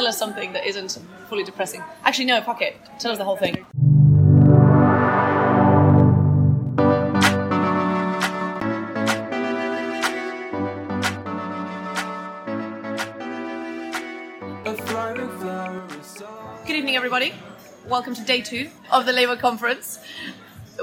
tell us something that isn't fully depressing. Actually, no, fuck it. Tell us the whole thing. Good evening, everybody. Welcome to day two of the Labour conference.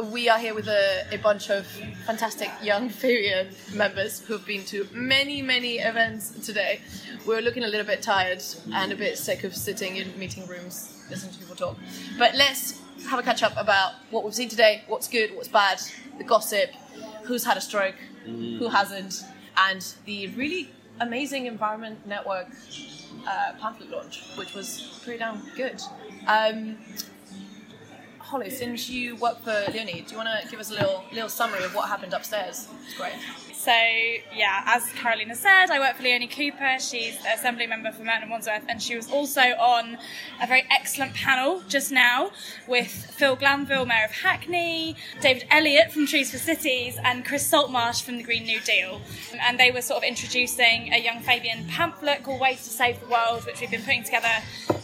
We are here with a, a bunch of fantastic young Fabian members who have been to many, many events today. We're looking a little bit tired and a bit sick of sitting in meeting rooms listening to people talk. But let's have a catch up about what we've seen today, what's good, what's bad, the gossip, who's had a stroke, who hasn't, and the really amazing Environment Network uh, pamphlet launch, which was pretty damn good. Um, Holly, since you work for Leonie, do you want to give us a little little summary of what happened upstairs? It's great. So, yeah, as Carolina said, I work for Leonie Cooper. She's the Assembly member for Merton and Wandsworth, and she was also on a very excellent panel just now with Phil Glanville, Mayor of Hackney, David Elliott from Trees for Cities, and Chris Saltmarsh from the Green New Deal. And they were sort of introducing a Young Fabian pamphlet called Ways to Save the World, which we've been putting together.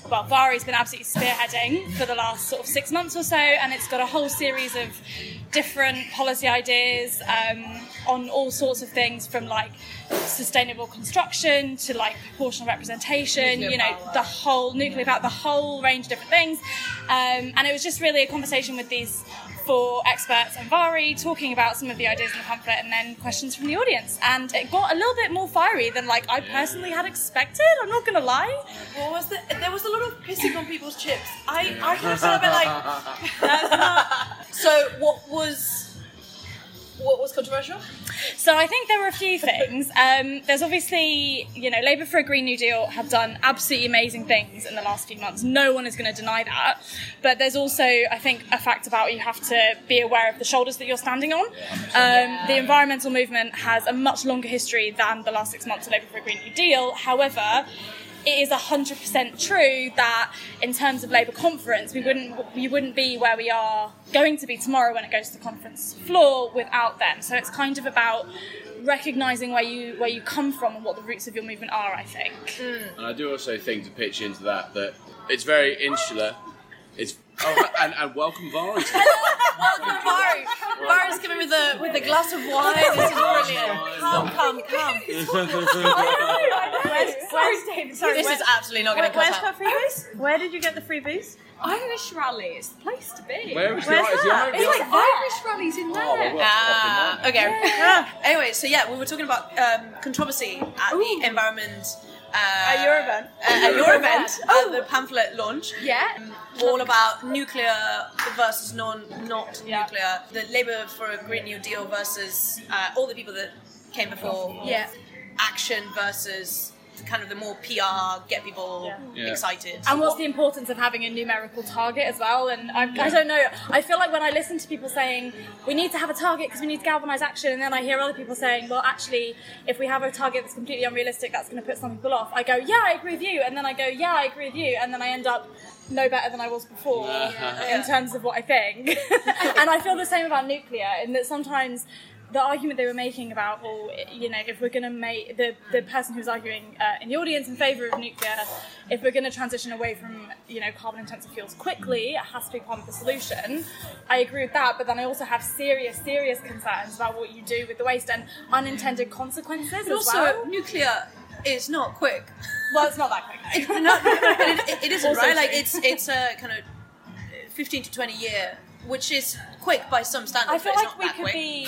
Well, Mhairi's been absolutely spearheading for the last sort of six months or so, and it's got a whole series of different policy ideas um, on all sorts of things from like sustainable construction to like proportional representation, Nuclear you know, power. the whole nuclear power, the whole range of different things. Um, and it was just really a conversation with these four experts and Mhairi talking about some of the ideas in the pamphlet and then questions from the audience. And it got a little bit more fiery than like I personally had expected, I'm not gonna lie. What was the? There was a lot of pissing on people's chips. I I kind of felt a bit like. That's not. So what was? What was controversial? So I think there were a few things. Um, there's obviously, you know, Labour for a Green New Deal have done absolutely amazing things in the last few months. No one is going to deny that. But there's also, I think, a fact about you have to be aware of the shoulders that you're standing on. Um, the environmental movement has a much longer history than the last six months of Labour for a Green New Deal. However, it is 100% true that in terms of Labour conference, we wouldn't we wouldn't be where we are going to be tomorrow when it goes to the conference floor without them. So it's kind of about recognizing where you where you come from and what the roots of your movement are. I think. Mm. And I do also think to pitch into that that it's very insular. It's oh, and, and welcome Mhairi. Welcome, Mhairi. Mhairi's coming with a with a glass of wine. This is brilliant. Come, come, come. Where's, where's David? Sorry, This where- is absolutely not going to where's cut her out. free booze? Where did you get the free booze? Irish Rally is the place to be. Where is Where's the, that? the, It's like Irish Rally's in there. Oh, well, well, Ah, fucking okay. Anyway, so yeah, we were talking about um, controversy at the environment. Uh, At your event? uh, at your event, at the pamphlet launch. Yeah. all about nuclear versus non not nuclear. The Labour for a Green New Deal versus uh, all the people that came before. Yeah. Action versus kind of the more PR, get people Yeah. excited. And what's the importance of having a numerical target as well? And I, I don't know. I feel like when I listen to people saying we need to have a target because we need to galvanise action, and then I hear other people saying, well, actually, if we have a target that's completely unrealistic, that's going to put some people off. I go, yeah, I agree with you, and then I go, yeah, I agree with you, and then I end up no better than I was before in terms of what I think. and I feel the same about nuclear, in that sometimes. The argument they were making about, well, you know, if we're going to make the the person who's arguing uh, in the audience in favour of nuclear, if we're going to transition away from you know carbon intensive fuels quickly, it has to be part of the solution. I agree with that, but then I also have serious, serious concerns about what you do with the waste and unintended consequences But also, well. nuclear is not quick. Well, it's not that quick. It's not, it, it- it isn't Also right. Like it's it's a kind of fifteen to twenty year, which is quick by some standards. I feel but it's like not we could quick. be.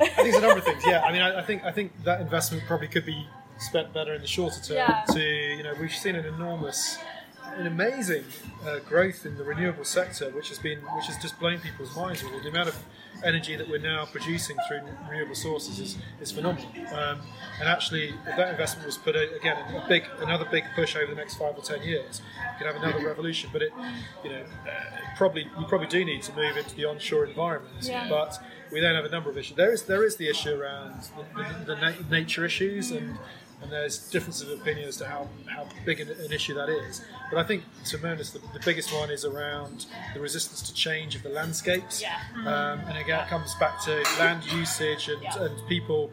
I think there's a number of things. Yeah, I mean, I, I think I think that investment probably could be spent better in the shorter term. Yeah. To you know, we've seen an enormous, an amazing uh, growth in the renewable sector, which has been which has just blown people's minds. Really, the amount of energy that we're now producing through renewable sources is, is phenomenal. Um, and actually, if that investment was put a, again a big another big push over the next five or ten years, you could have another revolution. But it, you know, uh, probably we probably do need to move into the onshore environment. Yeah. But we then have a number of issues. There is there is the issue around the, the, the na- nature issues and. And there's differences of opinion as to how, how big an, an issue that is. But I think, to be honest, the, the biggest one is around the resistance to change of the landscapes. Yeah. Um, and again, it comes back to land usage and, Yeah. and people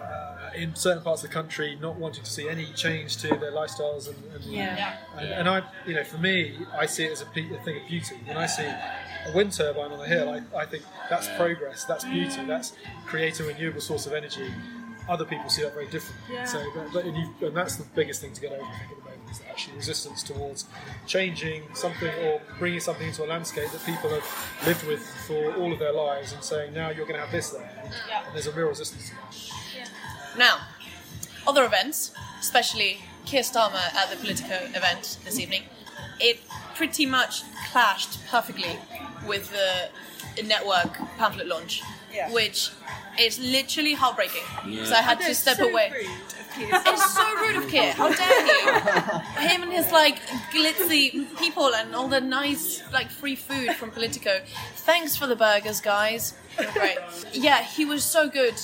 uh, in certain parts of the country not wanting to see any change to their lifestyles and, and, Yeah. and, and I you know for me I see it as a, pe- a thing of beauty when I see a wind turbine on the hill I, I think that's progress that's beauty that's creating a renewable source of energy other people see that very differently so but, but and, you, and that's the biggest thing to get over I think at the moment is actually resistance towards changing something or bringing something into a landscape that people have lived with for all of their lives and saying now you're going to have this there. And there's a real resistance to that. Now, other events, especially Keir Starmer at the Politico event this evening, it pretty much clashed perfectly with the network pamphlet launch, Yeah. which is literally heartbreaking. So I had to step away. It's so rude of Keir. How dare he? Him and his like glitzy people and all the nice like free food from Politico. Thanks for the burgers, guys. Great. Yeah, he was so good.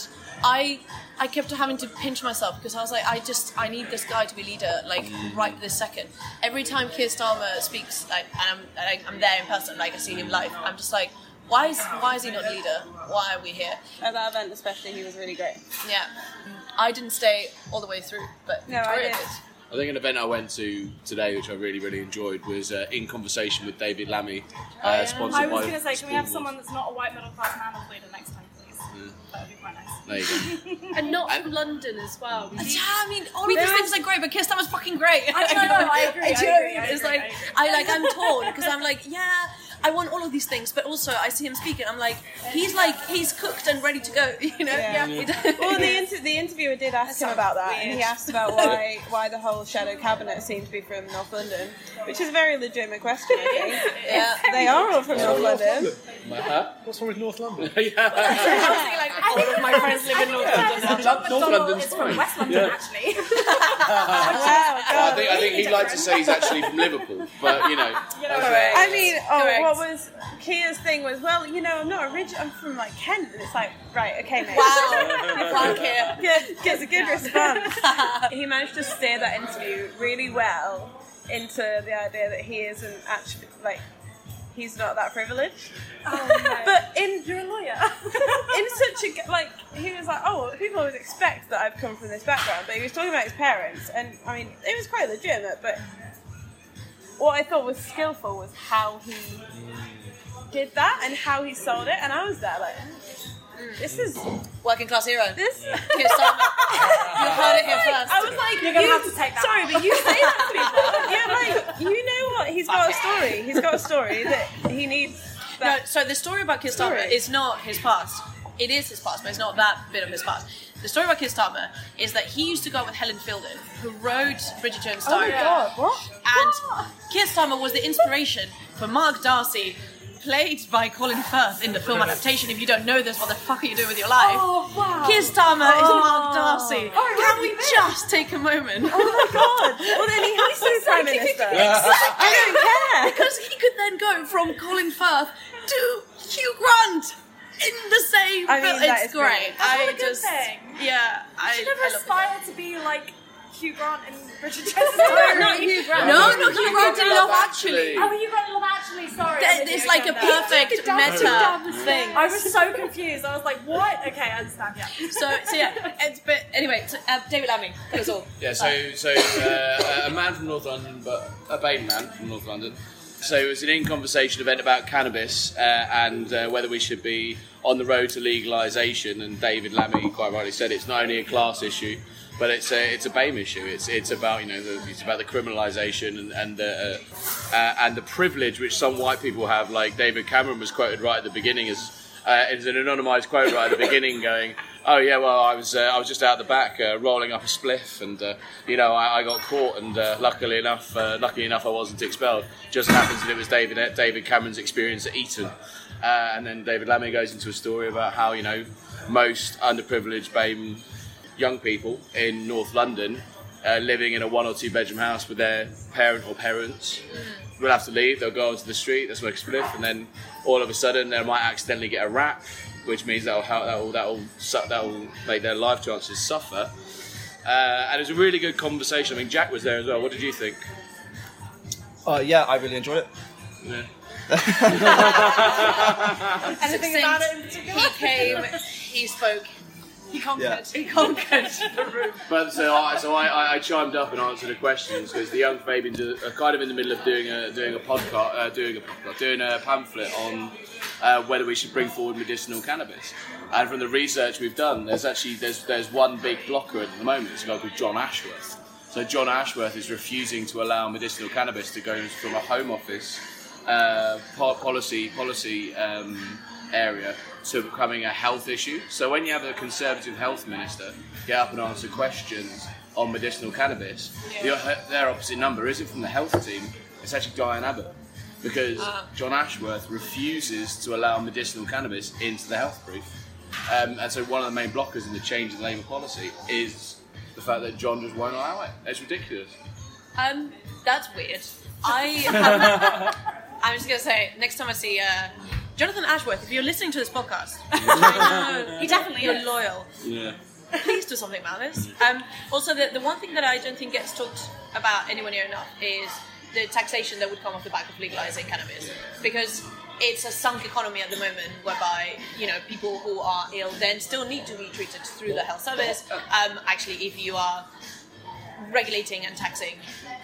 I I kept having to pinch myself because I was like, I just I need this guy to be leader like right this second. Every time Keir Starmer speaks, like, and I'm like, I'm there in person, like I see him live, I'm just like. Why is why is he not leader? Why are we here? At that event, especially, he was really great. Yeah, I didn't stay all the way through, but No, I Victoria did. I think an event I went to today, which I really, really enjoyed, was uh, in conversation with David Lammy, uh, yeah. sponsored I was going to say, can we have someone that's not a white middle class man as leader next time, please? That would be quite nice. There. And not from London as well. We Yeah, need- I mean, all of these things are great, but Keir Starmer was fucking great. I know, no, I agree, Do you I know what agree, I It's agree, like I I like I'm torn because I'm like, yeah, I want all of these things, but also I see him speaking. I'm like, he's like he's cooked and ready to go. You know? Yeah. He- Well, the, inter- the interviewer did ask him about that, and he asked about why why the whole shadow cabinet seemed to be from North London, which is a very legitimate question. I think yeah. they are all from North London. Huh? What's wrong with North London? I was thinking like all of my friends live in North London. North London's is from. West London, Yeah. actually. Wow, uh-huh. I think, I think he'd like to say he's actually from Liverpool, but you know. Correct. I mean, oh, Correct. what was Keir's thing was, well, you know, I'm not original. I'm from like Kent, and it's like, right, okay, mate. Wow. Fuck yeah. Good, gets a good response. he managed to steer that interview really well into the idea that he isn't actually like he's not that privileged. Oh, but in You're a lawyer. in such a like he was like, oh, people always expect that I've come from this background, but he was talking about his parents, and I mean, it was quite legitimate. But what I thought was skillful was how he did that and how he sold it, and I was there like, mm. this is Working class hero. this. Keir You heard it here first. I was like, You're gonna you- have to take that Sorry, but you say that to people. yeah, like you know what? He's got a story. He's got a story that he needs. No, so the story about Story. is not his past. It is his past, but it's not that bit of his past. The story about Keir is that he used to go out with Helen Fielding, who wrote Bridget Jones' oh my god, what? And Keir Starmer was the inspiration for Mark Darcy, played by Colin Firth in the film adaptation. If you don't know this, what the fuck are you doing with your life? Oh, wow. Keir Starmer is Oh. Mark Darcy. Oh, Can we just take a moment? Oh my god! Well, then he has to be prime minister. Exactly. I don't care. Because he could then go from Colin Firth to Hugh Grant in the same I mean, film. It's is great. That's I not a good just, thing. yeah, I, You never I love aspire to be like Hugh Grant in Bridget Jones' No, Diary. not Hugh Grant. No, no, Hugh Grant in Love Actually. Oh, Hugh Grant in Love Actually. Sorry. There- It's like a again now. perfect meta thing. I was so confused. I was like, what? Okay, I understand. Yeah. So, so yeah, it's, but anyway, so, uh, David Lammy, that was all. Yeah, so so uh, a man from North London, but a BAME man from North London. So it was an in-conversation event about cannabis uh, and uh, whether we should be on the road to legalisation. And David Lammy quite rightly said it's not only a class issue, but it's a it's a BAME issue. It's it's about you know the, it's about the criminalisation and and the uh, uh, and the privilege which some white people have. Like David Cameron was quoted right at the beginning as. Uh, it's an anonymised quote right at the beginning, going, "Oh yeah, well I was uh, I was just out the back uh, rolling up a spliff, and uh, you know I, I got caught, and luckily enough, luckily enough I wasn't expelled. Just happens that it was David David Cameron's experience at Eton, and then David Lammy goes into a story about how you know most underprivileged BAME young people in North London uh, living in a one or two bedroom house with their parent or parents will have to leave. They'll go onto the street, they'll smoke a spliff, and then all of a sudden they might accidentally get a rap, which means that'll help, that'll that'll su- that'll make their life chances suffer. Uh, and it was a really good conversation. I mean, Jack was there as well. What did you think? Uh, yeah, I really enjoyed it. Yeah. Anything about it in particular? He came, he spoke, He conquered. Yeah. He conquered the room. But so I so I, I, I chimed up and answered the questions because the young Fabians are, are kind of in the middle of doing a doing a podcast, uh, doing a podcast, doing a pamphlet on uh, whether we should bring forward medicinal cannabis. And from the research we've done, there's actually there's there's one big blocker at the moment. It's a guy called Jon Ashworth. So Jon Ashworth is refusing to allow medicinal cannabis to go from a Home Office uh, policy policy um, area to becoming a health issue. So when you have a Conservative health minister get up and answer questions on medicinal cannabis, the, their opposite number isn't from the health team. It's actually Diane Abbott. Because Jon Ashworth refuses to allow medicinal cannabis into the health brief. Um, and so one of the main blockers in the change in Labour policy is the fact that John just won't allow it. It's ridiculous. Um, that's weird. I I'm just gonna say next time I see uh, Jonathan Ashworth, if you're listening to this podcast, I know He definitely you're is. loyal. Yeah. Please do something about this. Um, also, the, the one thing that I don't think gets talked about anywhere near enough is the taxation that would come off the back of legalizing cannabis, because it's a sunk economy at the moment, whereby you know people who are ill then still need to be treated through the health service. Um, actually, if you are regulating and taxing,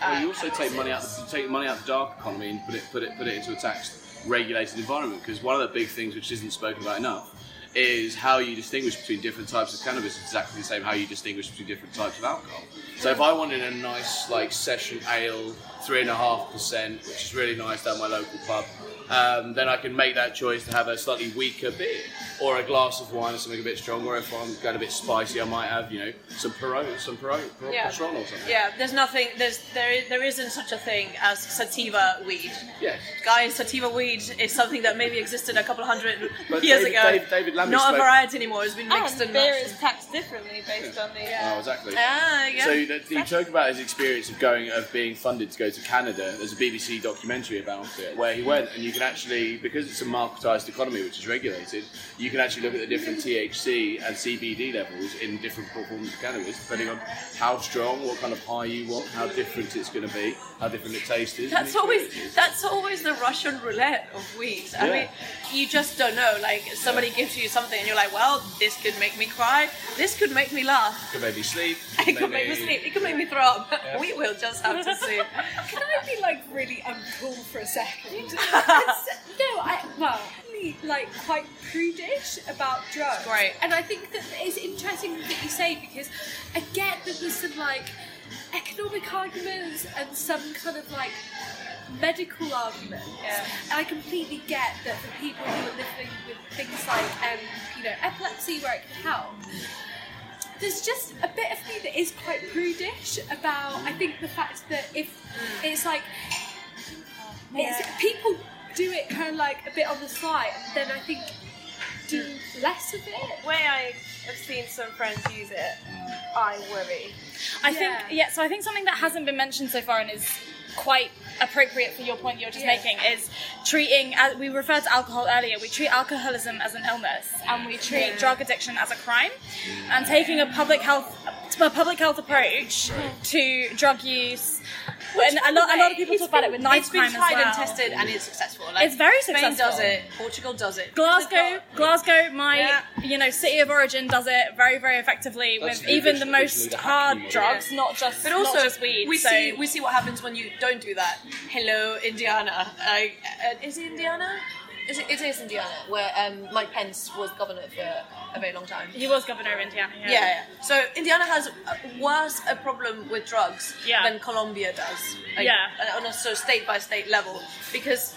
uh, Well, you also cannabis take money out, take money out of the dark economy and put it, put it, put it into a taxed, regulated environment. Because one of the big things which isn't spoken about enough is how you distinguish between different types of cannabis. It's exactly the same how you distinguish between different types of alcohol. So if I wanted a nice like session ale, three and a half percent, which is really nice down my local pub, um, then I can make that choice to have a slightly weaker beer or a glass of wine or something a bit stronger. If I'm going a bit spicy, I might have you know some Peroni, some Peroni, Yeah. Patron or something. Yeah, there's nothing. There's there. Is, there isn't such a thing as sativa weed. Yes. Guys, sativa weed is something that maybe existed a couple hundred But years David- ago. David- David Lammy Not a variety anymore. It's been mixed And and beer mashed. is taxed differently based on the. Uh, Oh, exactly. Ah, yeah. So that, you talk about his experience of going of being funded to go to Canada. There's a BBC documentary about it where he went, and you can actually because it's a marketized economy which is regulated, you can actually look at the different THC and CBD levels in different forms of cannabis depending on how strong, what kind of high you want, how different it's going to be, how different the taste is. That's always is. that's always the Russian roulette of weed. I Yeah. mean, you just don't know. Like somebody gives you something, and you're like, "Well, this could make me cry. This could make me laugh. It could make me sleep. It could make me sleep. It could make me throw up." We will just have to see. Can I be like really uncool for a second? No, I well, like quite prudish about drugs. Great. And I think that it's interesting that you say because I get that there's some like economic arguments and some kind of like medical arguments. Yeah. And I completely get that for people who are living with things like um, you know, epilepsy where it can help. There's just a bit of me that is quite prudish about I think the fact that if it's like it's, people do it kind of like a bit on the side, and then I think do less of it. the way I have seen some friends use it, I worry. I Yeah. think yeah. So I think something that hasn't been mentioned so far and is quite appropriate for your point you're just Yeah. making is treating. As we referred to alcohol earlier, we treat alcoholism as an illness and we treat drug addiction as a crime. And taking a public health a public health approach to drug use. And a lot, a lot of people talk about it with knife It's been tried well. and tested, and it's successful. Like, It's very Spain successful. does it. Portugal does it. Glasgow, Glasgow, my Yeah. you know city of origin, does it very, very effectively That's with the even the most hard drugs, model. not just But also, not just weed. we so. see we see what happens when you don't do that. Hello, Indiana. Like, uh, is it Indiana? Is it, it is Indiana, where um, Mike Pence was governor for a very long time. he was governor of Indiana. Yeah, yeah. So Indiana has uh, worse a problem with drugs Yeah. than Colombia does. Like, Yeah. uh, On a sort of state by state level, because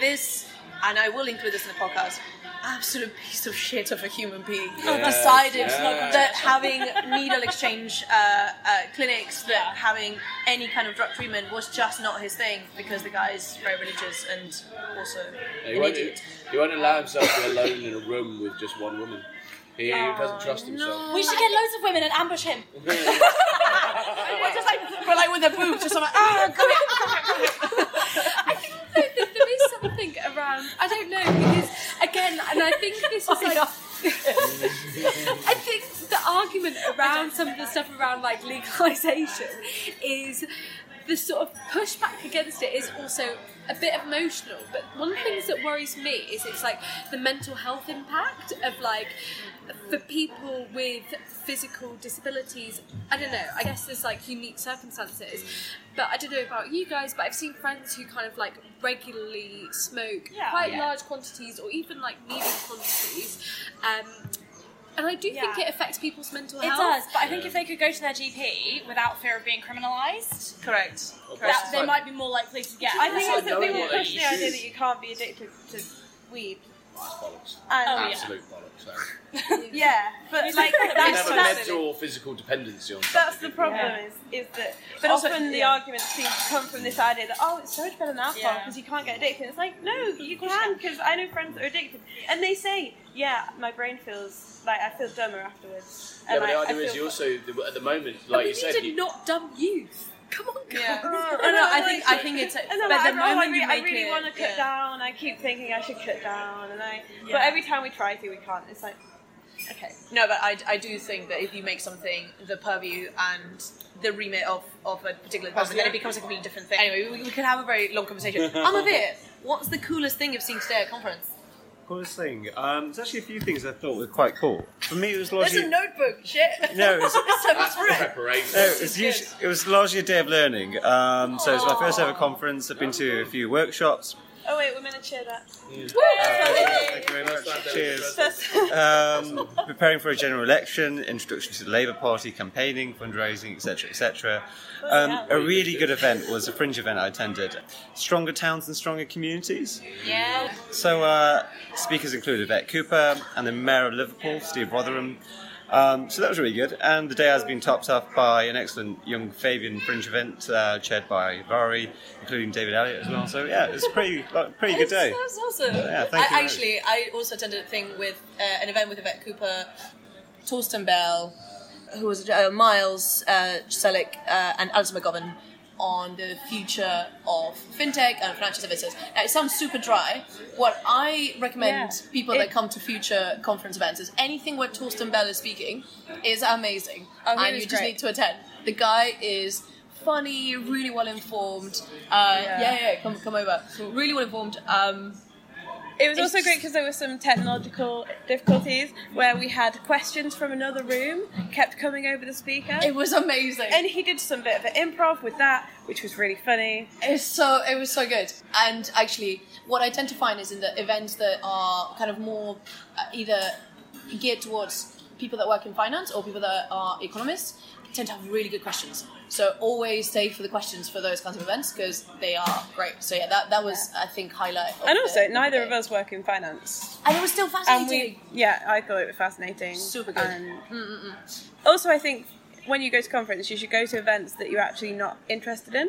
this, and I will include this in the podcast, absolute piece of shit of a human being Yes, decided yes. that having needle exchange uh, uh, clinics, that Yeah. having any kind of drug treatment was just not his thing because the guy is very religious and also He an won't, idiot. he won't allow himself to be alone in a room with just one woman. He doesn't trust himself. We should get loads of women and ambush him. We're just like, we're like with the boobs, just like, ah, come here, come here, come here. I think that that there is something around. I don't know because again, and I think this is like. I think the argument around some of the stuff around like legalization is the sort of pushback against it is also a bit emotional. But one of the things that worries me is it's like the mental health impact of like for people with physical disabilities, I don't know. I guess there's like unique circumstances, but I don't know about you guys. But I've seen friends who kind of like regularly smoke Yeah. quite Yeah. large quantities or even like medium quantities. Um, and I do think it affects people's mental health. It does, but I think if they could go to their GP without fear of being criminalised, Correct. that they might be more likely to get. I think it's that knowing people push the idea that you can't be addicted to weed. That's bollocks. And Oh, yeah. Absolute bollocks. So. yeah, but like You that's, have a that's, mental physical dependency on that's something. the problem Yeah. is, is that But also- often the yeah. arguments seem to come from this idea that oh it's so much better than alcohol Yeah. because you can't get addicted. It's like no, you can because I know friends that are addicted and they say yeah my brain feels like I feel dumber afterwards. Yeah, And but the I- I idea is you also, at the moment, like mean, you said, need a you, not dumb youth. Come on, guys. Yeah. Oh, no, I think I think it's. And but then the like, I moment really, you I make really it, want to cut yeah. down. I keep thinking I should cut down, and I. But every time we try to, we can't. It's like, okay. No, but I, I do think that if you make something the purview and the remit of, of a particular person, then it becomes a completely different thing. Anyway, we, we could have a very long conversation. I'm a bit. what's the coolest thing you've seen today at conference? Coolest thing. Um, there's actually a few things I thought were quite cool. For me, it was There's largely a notebook, shit. No, it's- so that's it. preparation. no, it was, usually, it was largely a day of learning. Um, so it was my first ever conference. I've been to a few workshops. Oh wait, we're gonna cheer that. Thank you very much. Cheers. Um, preparing for a general election, introduction to the Labour Party, campaigning, fundraising, etc., etc. Um, a really good event was a fringe event I attended. Stronger towns and stronger communities. Yeah. So uh, speakers included Yvette Cooper and the Mayor of Liverpool, Steve Rotheram. Um, so that was really good. And the day has been topped off by an excellent Young Fabian Fringe event uh, chaired by Mhairi, including David Elliott as well. So yeah, it was a pretty, like, pretty good day. That's awesome. Yeah, thank I, you actually, I also attended a thing with uh, an event with Yvette Cooper, Torsten Bell, who was uh, Miles uh, Celic, uh, and Alison McGovern on the future of fintech and financial services. Now, it sounds super dry. What I recommend Yeah. people It- that come to future conference events is anything where Torsten Bell is speaking is amazing, Oh, and you just great. need to attend. The guy is funny, really well informed. Uh, yeah. yeah, yeah, come come over. Really well informed. Um, It was also great because there were some technological difficulties where we had questions from another room kept coming over the speaker, it was amazing. and he did some bit of an improv with that, which was really funny. It's so it was so good. And actually, what I tend to find is in the events that are kind of more uh, either geared towards people that work in finance or people that are economists tend to have really good questions. So always stay for the questions for those kinds of events because they are great. So yeah, that that was I think highlight. of And also, the neither day. of us work in finance. And it was still And fascinating. we, yeah, I thought it was fascinating. Super good. And also, I think when you go to conference, you should go to events that you're actually not interested in.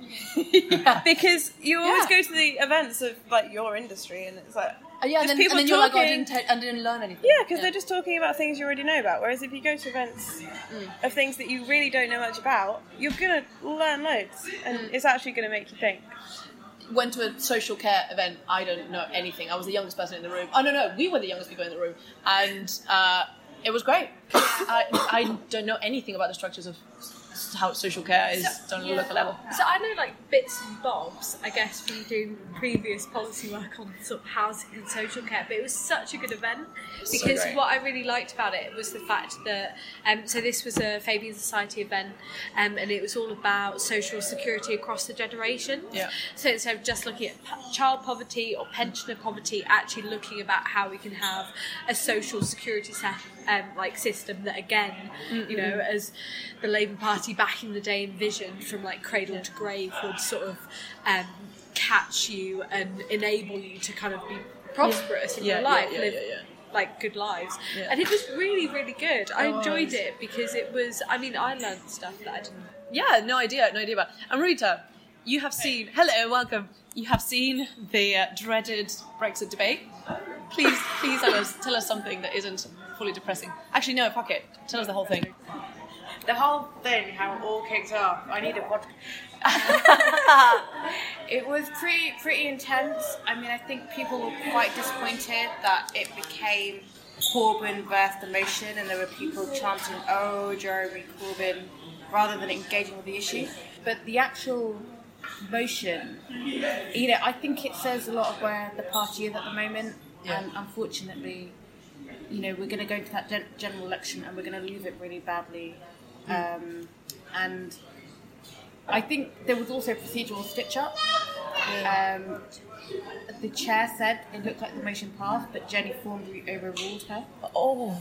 yeah. Because you always Yeah. go to the events of like your industry, and it's like Uh, yeah, and then, people and then you're like, oh, I didn't, I didn't learn anything. yeah, because they're just talking about things you already know about. Whereas if you go to events Mm. of things that you really don't know much about, you're gonna learn loads, and Mm. it's actually gonna make you think. went to a social care event. I don't know anything. I was the youngest person in the room. Oh no, no, we were the youngest people in the room, and uh, it was great. I, I don't know anything about the structures of how social care is done on a local level. So I know like bits and bobs, I guess, from doing previous policy work on sort of housing and social care, but it was such a good event because great. what I really liked about it was the fact that um, so this was a Fabian Society event um, and it was all about social security across the generation. Yeah. So instead of just looking at p- child poverty or pensioner poverty, actually looking about how we can have a social security set, um, like system that again, you know, as the Labour Party back in the day envisioned from like cradle to grave would sort of um, catch you and enable you to kind of be prosperous in Yeah, your life, yeah, live yeah, yeah. like good lives. Yeah. And it was really, really good. I enjoyed it because it was. I mean, I learned stuff that I didn't. Yeah, no idea, no idea about. Amrita, you have seen. Hello, welcome. You have seen the uh, dreaded Brexit debate. Please, please tell us, tell us something that isn't fully depressing. Actually, no, fuck it. Tell us the whole thing. The whole thing, how it all kicked off. I need a pod. it was pretty pretty intense. I mean, I think people were quite disappointed that it became Corbyn versus the motion, and there were people chanting "Oh, Jeremy Corbyn," rather than engaging with the issue. But the actual motion, you know, I think it says a lot of where the party is at the moment, and unfortunately, you know, we're going to go into that gen- general election and we're going to lose it really badly. Um, and I think there was also procedural stitch up. Um, the chair said it looked like the motion passed, but Jennie Formby overruled her. Oh,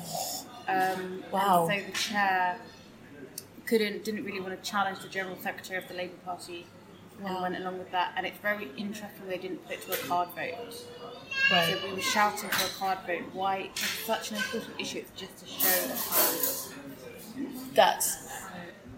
Um, Wow. So the chair couldn't, didn't really want to challenge the general secretary of the Labour Party, and went along with that. And it's very interesting they didn't put it to a card vote. So we were shouting for a card vote. Why? It's such an important issue. It's just to show that. That's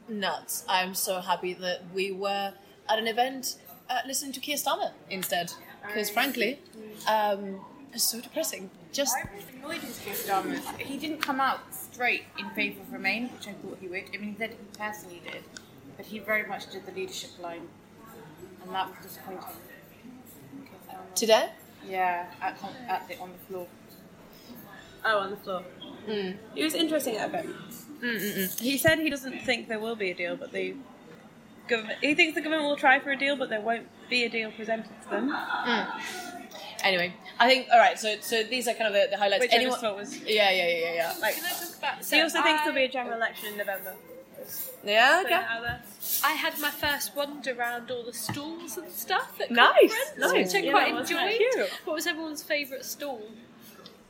nuts. I'm so happy that we were at an event uh, listening to Keir Starmer instead. Because frankly, um, it's so depressing. Just I was annoyed with Keir Starmer. He didn't come out straight in favour of Remain, which I thought he would. I mean, he said he personally did, but he very much did the leadership line, and that was disappointing. Today. Yeah, at, con- at the, on the floor. Oh, on the floor. It was interesting at event. He said he doesn't think there will be a deal, but the government. He thinks the government will try for a deal, but there won't be a deal presented to them. Mm. Anyway, I think all right. So so these are kind of the, the highlights. Which I just thought was. Yeah, yeah, yeah, yeah, yeah. Like, Can I talk about? he so also thinks there'll be a general election in November. Yeah, okay. it out there. I had my first wander around all the stalls and stuff at Nice, conference, nice. which I Yeah, quite enjoyed. cute? What was everyone's favourite stall?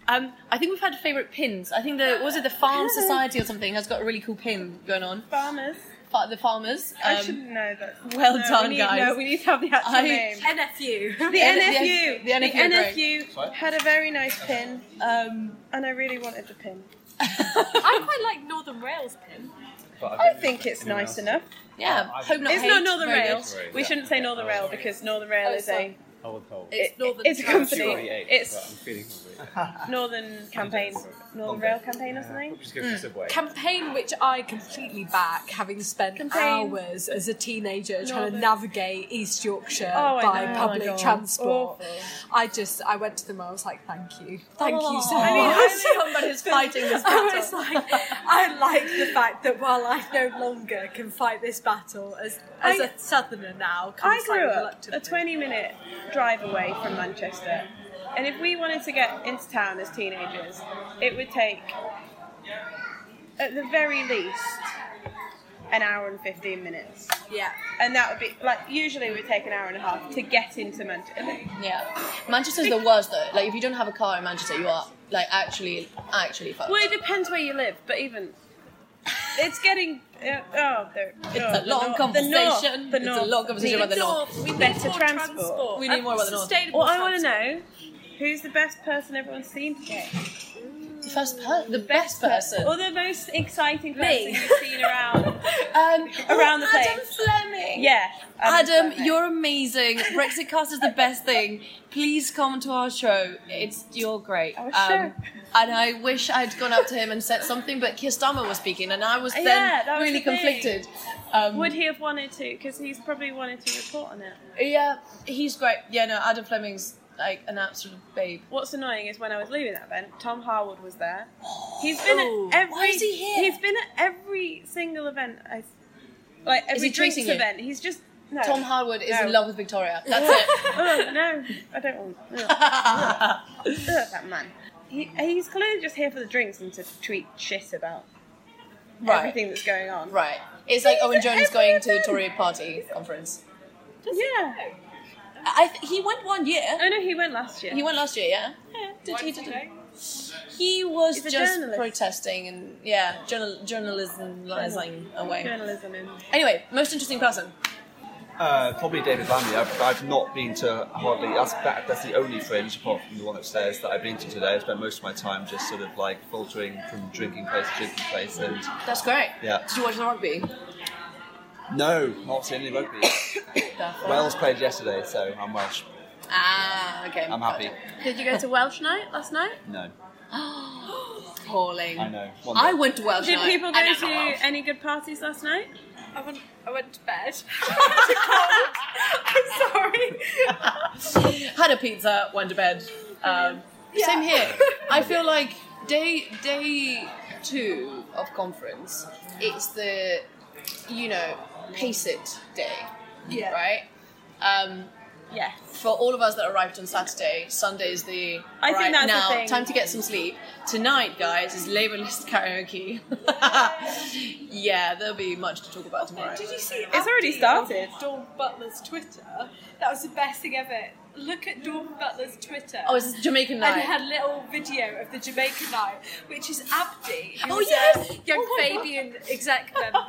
Um, I think we've had favourite pins. I think the was it the Farm Society or something has got a really cool pin going on. Farmers. Fa- The farmers. I Um, should know that. well no, done, we need, guys. No, we need to have the actual I- name. NFU. The the- NFU. the NFU are great. NFU had a very nice pin, um, and I really wanted the pin. I quite like Northern Rails pin. I think it's nice enough. yeah, hope not It's hate, not Northern very Rail. good. We shouldn't say Northern Rail because Northern Rail Oh, is sorry. A I would hold. It's it- Northern it's a Rail. company. already ate, but It's I'm feeling hungry. Northern Campaign, Northern Rail Campaign or something. Just go for mm. Subway. Campaign which I completely back, having spent Campaign. hours as a teenager trying to Northern- navigate East Yorkshire Oh, I by know. public Oh my God. transport. Awful. I just, I went to them. I was like, "Thank you, thank you so I much." mean, somebody's fighting this I battle. was like, I like the fact that while I no longer can fight this battle as as I- a southerner now, I grew like up reluctantly. a 20 minute drive away from Manchester, and if we wanted to get into town as teenagers, it would take, at the very least, an hour and 15 minutes. Yeah. And that would be, like, usually it would take an hour and a half to get into Manchester. Yeah, Manchester's the worst though. Like if you don't have a car in Manchester, you are like actually, actually fucked. Well, it depends where you live, but even. It's getting. Uh, oh, the, It's oh, a long north, conversation. The north, the It's a long conversation about the north. We need Better more transport. We need more about the north. Well, I want to know who's the best person everyone's seen today. The first, per- the best person. Or the most exciting person Me. you've seen around. Um, Around the Adam place. Fleming. Yeah. Adam, Fleming. you're amazing. Brexitcast is the best thing. Please come to our show. It's you're great. Um, Our show. And I wish I'd gone up to him and said something, but Keir Starmer was speaking, and I was then Yeah, was really the conflicted. Um, Would he have wanted to? Because he's probably wanted to report on it. yeah, he's great. Yeah, no, Adam Fleming's like an absolute babe. What's annoying is when I was leaving that event, Tom Harwood was there. He's been Oh, at every. why is he here? He's been at every single event. I, like every he drinks chasing you? event. He's just no. Tom Harwood is No. in love with Victoria. That's it. oh, no, I don't want. Ugh. Ugh, that man. He, he's clearly just here for the drinks and to tweet shit about right, everything that's going on. right. It's like He's Owen at Jones every going to the event. Tory party conference. Yeah. I th- he went one year. I no, he went last year. He went last year, yeah. Yeah, did, he did. He was He's just journalist. protesting and yeah, journal journalism away. Journalism in. Anyway, most interesting person. Uh, probably David Lammy. I've, I've not been to hardly. That's, that, that's the only fringe, apart from the one upstairs, that I've been to today. I spent most of my time just sort of like filtering from drinking place to drinking place, and That's great. Yeah. Did you watch the rugby? No, not seeing any rugby. Wales played yesterday, so I'm Welsh. Ah, okay. I'm happy. Did you go to Welsh night last night? No, Appalling. I know. One I day. went to Welsh Did night. people I go never to Welsh. any good parties last night? I went, I went to bed. I'm sorry. Had a pizza, went to bed. Um, Same here. I feel like day day two of conference. It's the you know pace it day. Yeah. Right. Um, Yes. For all of us that arrived on Saturday, Sunday is the. I think right, that's the now, thing. time to get some sleep. Tonight, guys, is Labour List karaoke. yeah, there'll be much to talk about tomorrow. Did you see? It's already started. on Dawn Butler's Twitter. That was the best thing ever. Look at Dawn Butler's Twitter. Oh, it's Jamaican night. it had a little video of the Jamaican night, which is Abdi, who Oh, yes! a young Oh my Fabian exec member,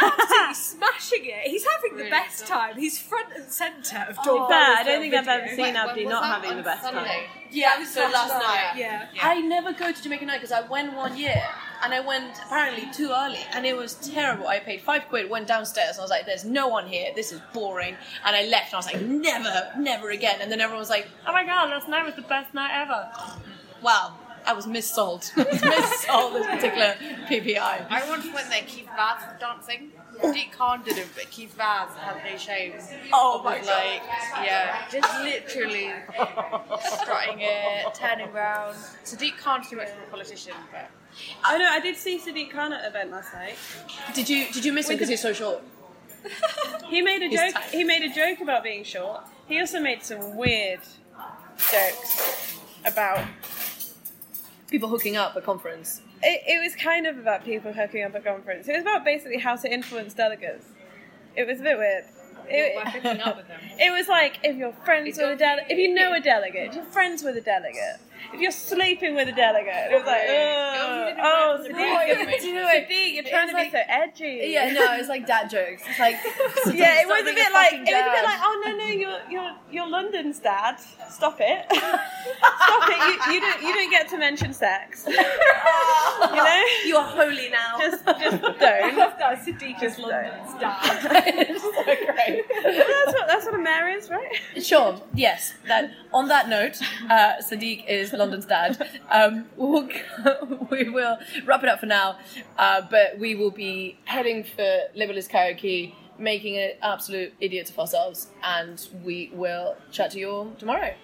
absolutely smashing it. He's having the best time. He's front and centre of Dawn Oh, Butler's I don't little think I've ever seen Abdi not having the best time. Yeah, it was So last, last night. night. Yeah. I never go to Jamaican night because I went one year and I went apparently too early and it was terrible. I paid five quid, went downstairs and I was like, "There's no one here. This is boring." And I left and I was like, "Never, never again." And then everyone was like, "Oh my god, last night was the best night ever." Wow, I was missold. I was missold this particular PPI. I once went there, Keith Vaz was dancing. Sadiq Khan did it, but Keith Vaz had no shame. Oh my God. like, yeah, just literally strutting it, turning around. Sadiq Khan's too much of a politician, but I know. I did see Sadiq Khan at an event last night. Did you did you miss him because he's so short? He made a He's joke. tiny. He made a joke about being short. He also made some weird jokes about. People hooking up at conference. It, it was kind of about people hooking up at conference. It was about basically how to influence delegates. It was a bit weird. It, we're hooking up with them. it was like if you're friends with a delegate, if you know a delegate, if you're friends with a delegate, if you're sleeping with a delegate, it was like, oh, oh, Sadiq, you're, Sadiq, you're trying to be so edgy. Yeah, no, it's like dad jokes. It's like Yeah, it was a bit a like it was a bit like oh no no you're you're you're London's dad. Stop it, stop it. You, you don't you don't get to mention sex. you know, you are holy now. just just don't. that Sadiq is Just London's dad. it's so great. That's what that's what a mayor is, right? Sure. Yes. That. On that note, uh, Sadiq is London's dad. Um, we'll, we will wrap it up for now, uh, but we will be heading for LabourList Karaoke, making an absolute idiot of ourselves, and we will chat to you all tomorrow.